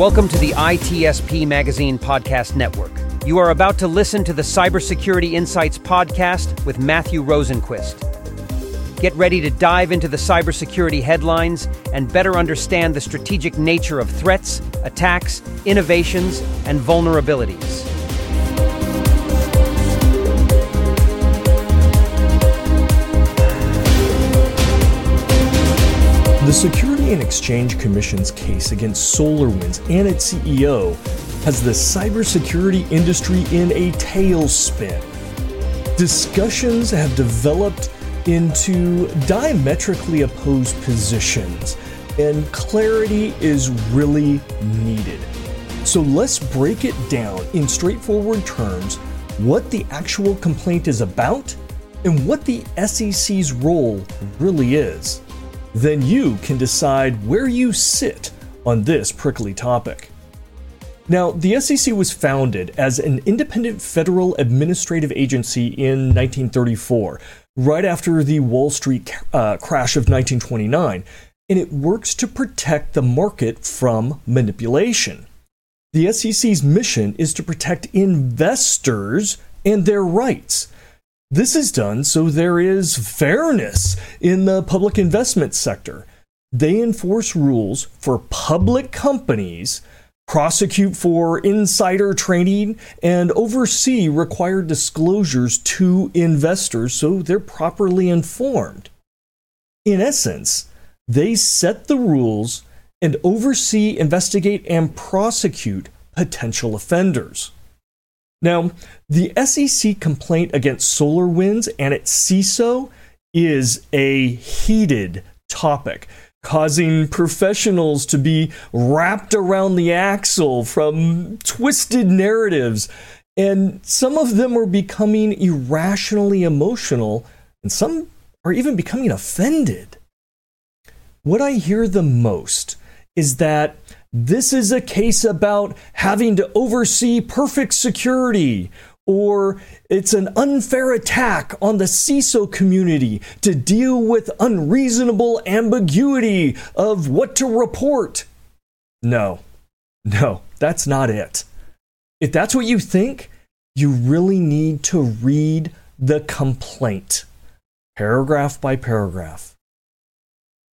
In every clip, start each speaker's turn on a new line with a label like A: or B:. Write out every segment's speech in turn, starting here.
A: Welcome to the ITSP Magazine Podcast Network. You are about to listen to the Cybersecurity Insights podcast with Matthew Rosenquist. Get ready to dive into the cybersecurity headlines and better understand the strategic nature of threats, attacks, innovations, and vulnerabilities.
B: The Security and Exchange Commission's case against SolarWinds and its CEO has the cybersecurity industry in a tailspin. Discussions have developed into diametrically opposed positions, and clarity is really needed. So let's break it down in straightforward terms what the actual complaint is about and what the SEC's role really is then you can decide where you sit on this prickly topic. Now, the SEC was founded as an independent federal administrative agency in 1934, right after the Wall Street uh, crash of 1929, and it works to protect the market from manipulation. The SEC's mission is to protect investors and their rights this is done so there is fairness in the public investment sector. They enforce rules for public companies, prosecute for insider trading, and oversee required disclosures to investors so they're properly informed. In essence, they set the rules and oversee, investigate, and prosecute potential offenders. Now, the SEC complaint against SolarWinds and its CISO is a heated topic, causing professionals to be wrapped around the axle from twisted narratives. And some of them are becoming irrationally emotional, and some are even becoming offended. What I hear the most is that this is a case about having to oversee perfect security, or it's an unfair attack on the CISO community to deal with unreasonable ambiguity of what to report. No, no, that's not it. If that's what you think, you really need to read the complaint, paragraph by paragraph.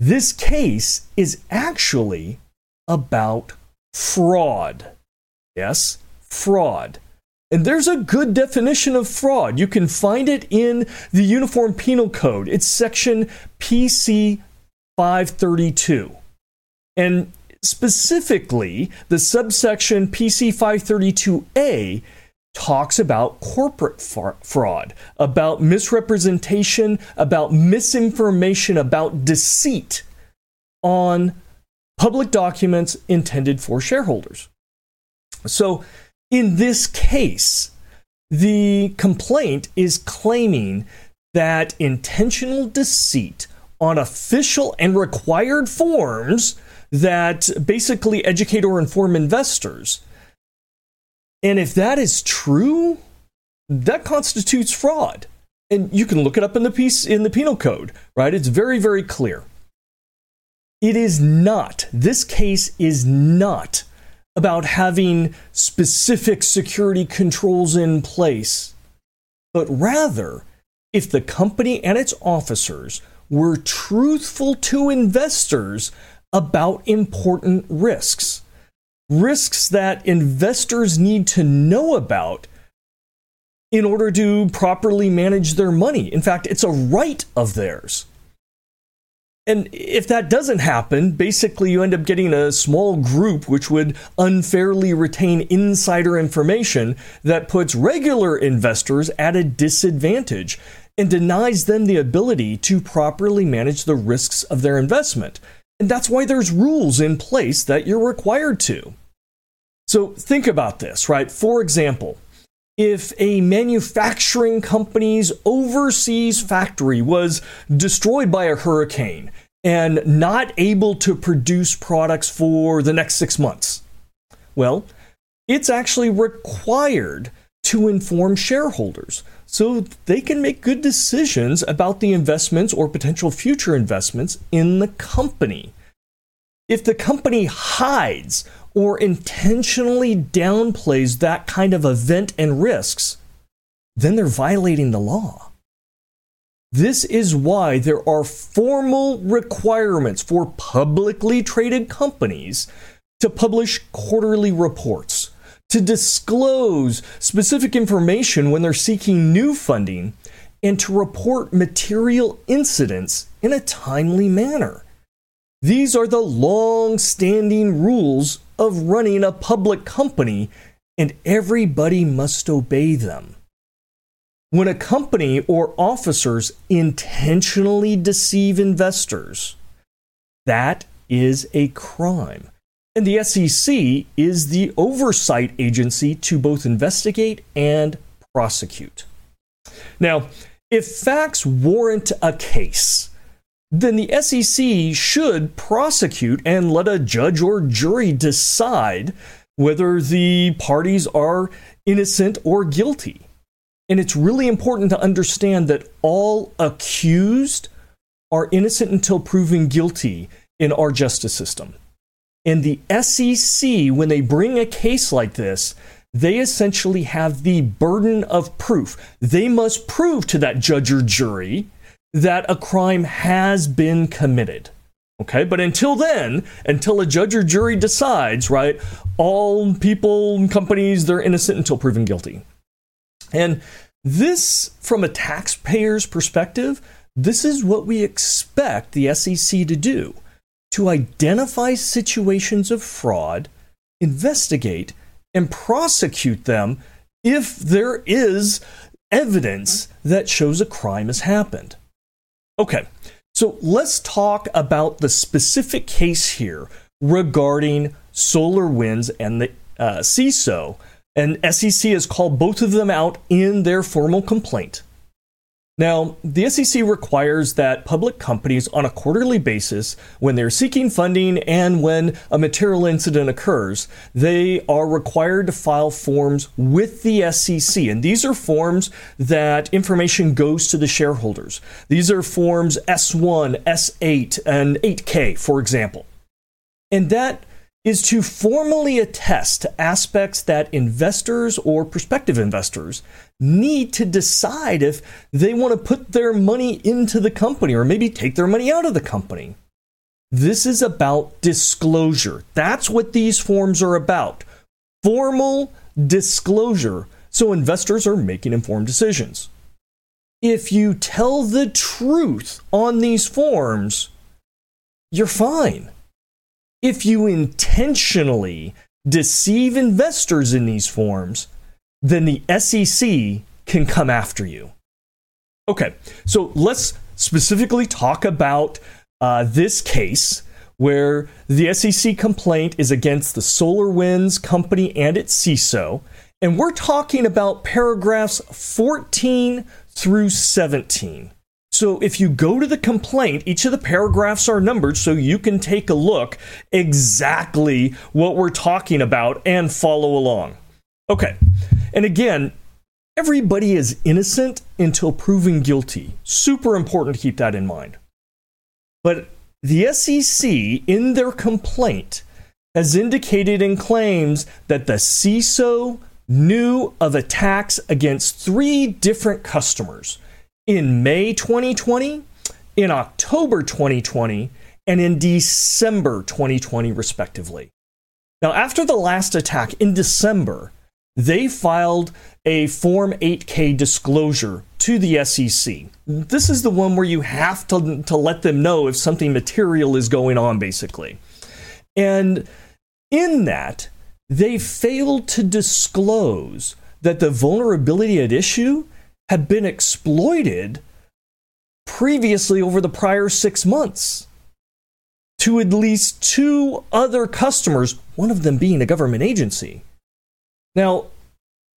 B: This case is actually about fraud. Yes, fraud. And there's a good definition of fraud. You can find it in the Uniform Penal Code. It's section PC 532. And specifically, the subsection PC 532A talks about corporate fraud, about misrepresentation, about misinformation, about deceit on public documents intended for shareholders. So, in this case, the complaint is claiming that intentional deceit on official and required forms that basically educate or inform investors. And if that is true, that constitutes fraud. And you can look it up in the piece in the penal code, right? It's very, very clear. It is not, this case is not about having specific security controls in place, but rather, if the company and its officers were truthful to investors about important risks, risks that investors need to know about in order to properly manage their money. In fact, it's a right of theirs. And if that doesn't happen, basically you end up getting a small group which would unfairly retain insider information that puts regular investors at a disadvantage and denies them the ability to properly manage the risks of their investment. And that's why there's rules in place that you're required to. So think about this, right? For example, if a manufacturing company's overseas factory was destroyed by a hurricane and not able to produce products for the next six months? Well, it's actually required to inform shareholders so they can make good decisions about the investments or potential future investments in the company. If the company hides or intentionally downplays that kind of event and risks, then they're violating the law. This is why there are formal requirements for publicly traded companies to publish quarterly reports, to disclose specific information when they're seeking new funding, and to report material incidents in a timely manner. These are the long standing rules of running a public company, and everybody must obey them. When a company or officers intentionally deceive investors, that is a crime. And the SEC is the oversight agency to both investigate and prosecute. Now, if facts warrant a case, then the SEC should prosecute and let a judge or jury decide whether the parties are innocent or guilty. And it's really important to understand that all accused are innocent until proven guilty in our justice system. And the SEC, when they bring a case like this, they essentially have the burden of proof. They must prove to that judge or jury that a crime has been committed. Okay, but until then, until a judge or jury decides, right, all people and companies, they're innocent until proven guilty. And this, from a taxpayer's perspective, this is what we expect the SEC to do to identify situations of fraud, investigate, and prosecute them if there is evidence that shows a crime has happened. Okay, so let's talk about the specific case here regarding SolarWinds and the uh, CISO. And SEC has called both of them out in their formal complaint. Now, the SEC requires that public companies on a quarterly basis, when they're seeking funding and when a material incident occurs, they are required to file forms with the SEC. And these are forms that information goes to the shareholders. These are forms S1, S8, and 8K, for example. And that is to formally attest to aspects that investors or prospective investors need to decide if they want to put their money into the company or maybe take their money out of the company. This is about disclosure. That's what these forms are about. Formal disclosure so investors are making informed decisions. If you tell the truth on these forms, you're fine if you intentionally deceive investors in these forms, then the SEC can come after you. Okay, so let's specifically talk about uh, this case where the SEC complaint is against the SolarWinds company and its CISO. And we're talking about paragraphs 14 through 17. So if you go to the complaint, each of the paragraphs are numbered so you can take a look exactly what we're talking about and follow along. Okay. And again, everybody is innocent until proven guilty. Super important to keep that in mind. But the SEC, in their complaint, has indicated and claims that the CISO knew of attacks against three different customers in May 2020, in October 2020, and in December 2020, respectively. Now, after the last attack in December, they filed a Form 8K disclosure to the SEC. This is the one where you have to, to let them know if something material is going on, basically. And in that, they failed to disclose that the vulnerability at issue had been exploited previously over the prior six months to at least two other customers, one of them being a government agency. Now,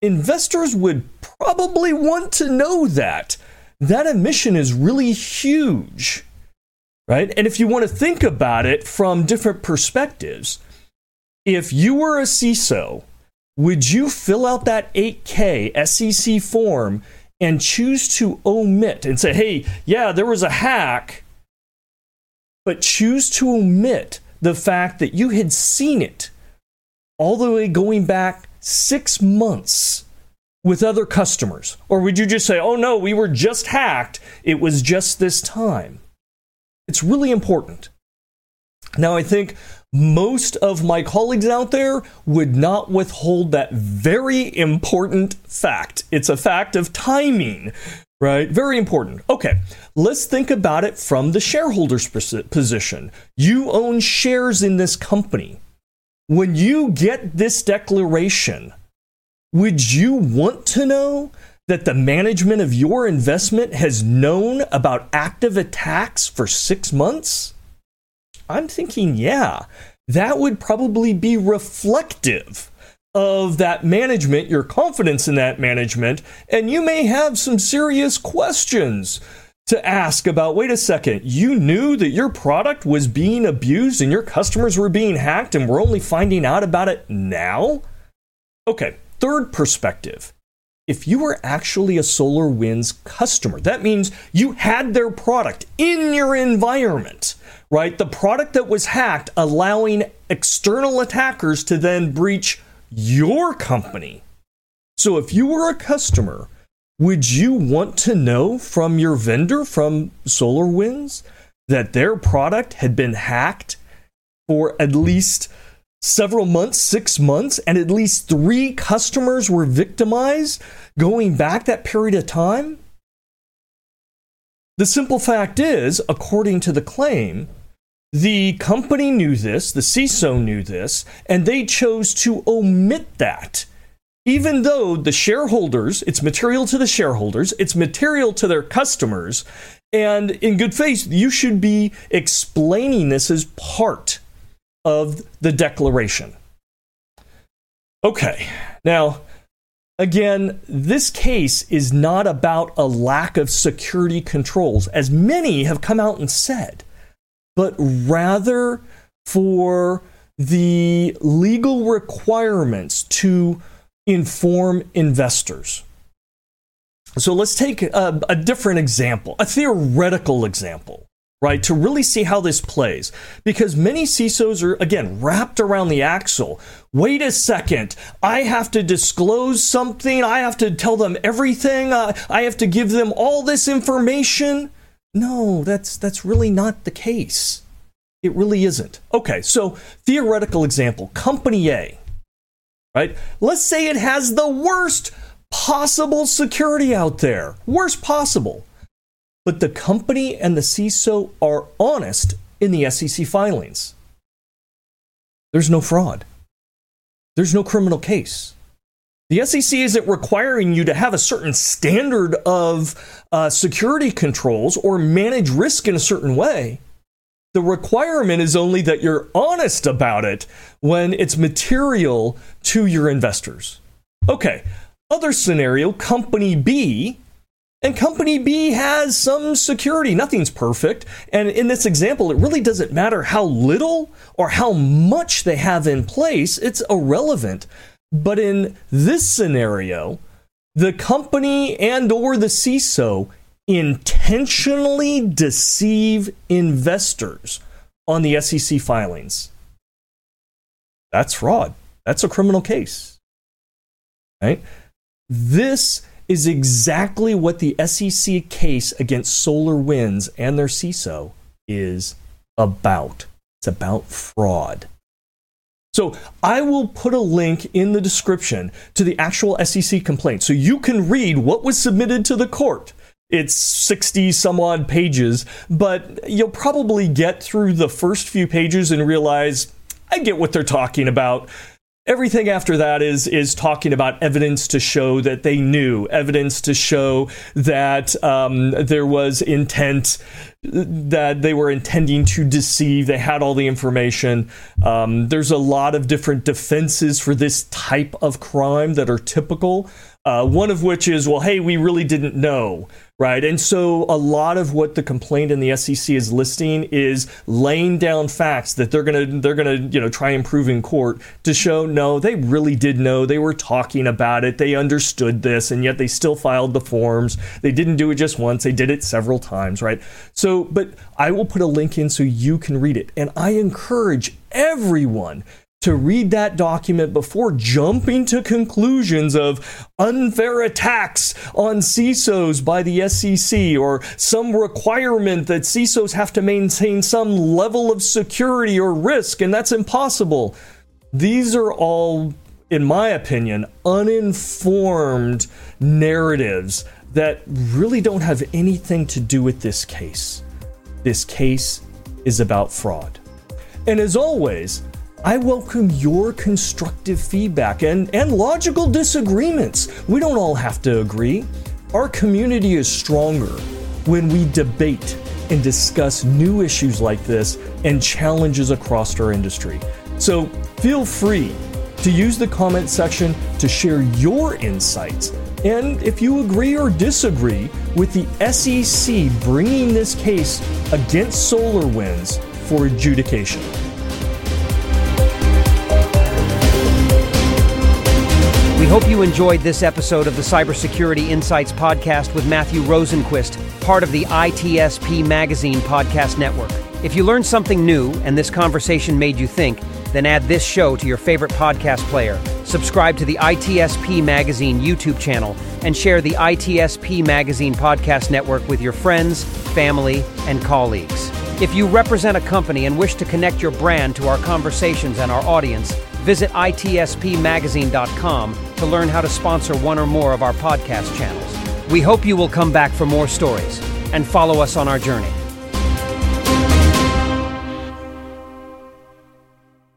B: investors would probably want to know that. That emission is really huge, right? And if you want to think about it from different perspectives, if you were a CISO, would you fill out that 8K SEC form and choose to omit and say, hey, yeah, there was a hack, but choose to omit the fact that you had seen it all the way going back six months with other customers? Or would you just say, oh no, we were just hacked, it was just this time? It's really important. Now, I think most of my colleagues out there would not withhold that very important fact. It's a fact of timing, right? Very important. Okay, let's think about it from the shareholder's position. You own shares in this company. When you get this declaration, would you want to know that the management of your investment has known about active attacks for six months? I'm thinking, yeah, that would probably be reflective of that management, your confidence in that management, and you may have some serious questions to ask about wait a second, you knew that your product was being abused and your customers were being hacked and we're only finding out about it now? Okay, third perspective. If you were actually a SolarWinds customer, that means you had their product in your environment right? The product that was hacked, allowing external attackers to then breach your company. So if you were a customer, would you want to know from your vendor, from SolarWinds, that their product had been hacked for at least several months, six months, and at least three customers were victimized going back that period of time? The simple fact is, according to the claim, the company knew this, the CISO knew this, and they chose to omit that. Even though the shareholders, it's material to the shareholders, it's material to their customers, and in good faith, you should be explaining this as part of the declaration. Okay, now, again, this case is not about a lack of security controls, as many have come out and said but rather for the legal requirements to inform investors. So let's take a, a, different example, a theoretical example, right, to really see how this plays. Because many CISOs are, again, wrapped around the axle. Wait a second, I have to disclose something, I have to tell them everything, uh, I have to give them all this information. No, that's that's really not the case. It really isn't. Okay, so theoretical example, company A. Right? Let's say it has the worst possible security out there. Worst possible. But the company and the CISO are honest in the SEC filings. There's no fraud. There's no criminal case. The SEC isn't requiring you to have a certain standard of uh, security controls or manage risk in a certain way. The requirement is only that you're honest about it when it's material to your investors. Okay, other scenario company B, and company B has some security. Nothing's perfect. And in this example, it really doesn't matter how little or how much they have in place, it's irrelevant but in this scenario, the company and or the CISO intentionally deceive investors on the SEC filings. That's fraud. That's a criminal case. Right? This is exactly what the SEC case against SolarWinds and their CISO is about. It's about fraud. So I will put a link in the description to the actual SEC complaint so you can read what was submitted to the court. It's 60 some odd pages, but you'll probably get through the first few pages and realize I get what they're talking about. Everything after that is is talking about evidence to show that they knew, evidence to show that um, there was intent, that they were intending to deceive. They had all the information. Um, there's a lot of different defenses for this type of crime that are typical. Uh, one of which is, well, hey, we really didn't know right? And so a lot of what the complaint in the SEC is listing is laying down facts that they're gonna they're gonna you know try and prove in court to show no, they really did know, they were talking about it, they understood this, and yet they still filed the forms. They didn't do it just once, they did it several times, right? So, but I will put a link in so you can read it, and I encourage everyone to read that document before jumping to conclusions of unfair attacks on CISOs by the SEC or some requirement that CISOs have to maintain some level of security or risk, and that's impossible. These are all, in my opinion, uninformed narratives that really don't have anything to do with this case. This case is about fraud. And as always, I welcome your constructive feedback and, and logical disagreements. We don't all have to agree. Our community is stronger when we debate and discuss new issues like this and challenges across our industry. So feel free to use the comment section to share your insights. And if you agree or disagree with the SEC bringing this case against SolarWinds for adjudication.
A: Hope you enjoyed this episode of the Cybersecurity Insights podcast with Matthew Rosenquist, part of the ITSP Magazine podcast network. If you learned something new and this conversation made you think, then add this show to your favorite podcast player. Subscribe to the ITSP Magazine YouTube channel and share the ITSP Magazine podcast network with your friends, family, and colleagues. If you represent a company and wish to connect your brand to our conversations and our audience, visit itspmagazine.com to learn how to sponsor one or more of our podcast channels. We hope you will come back for more stories and follow us on our journey.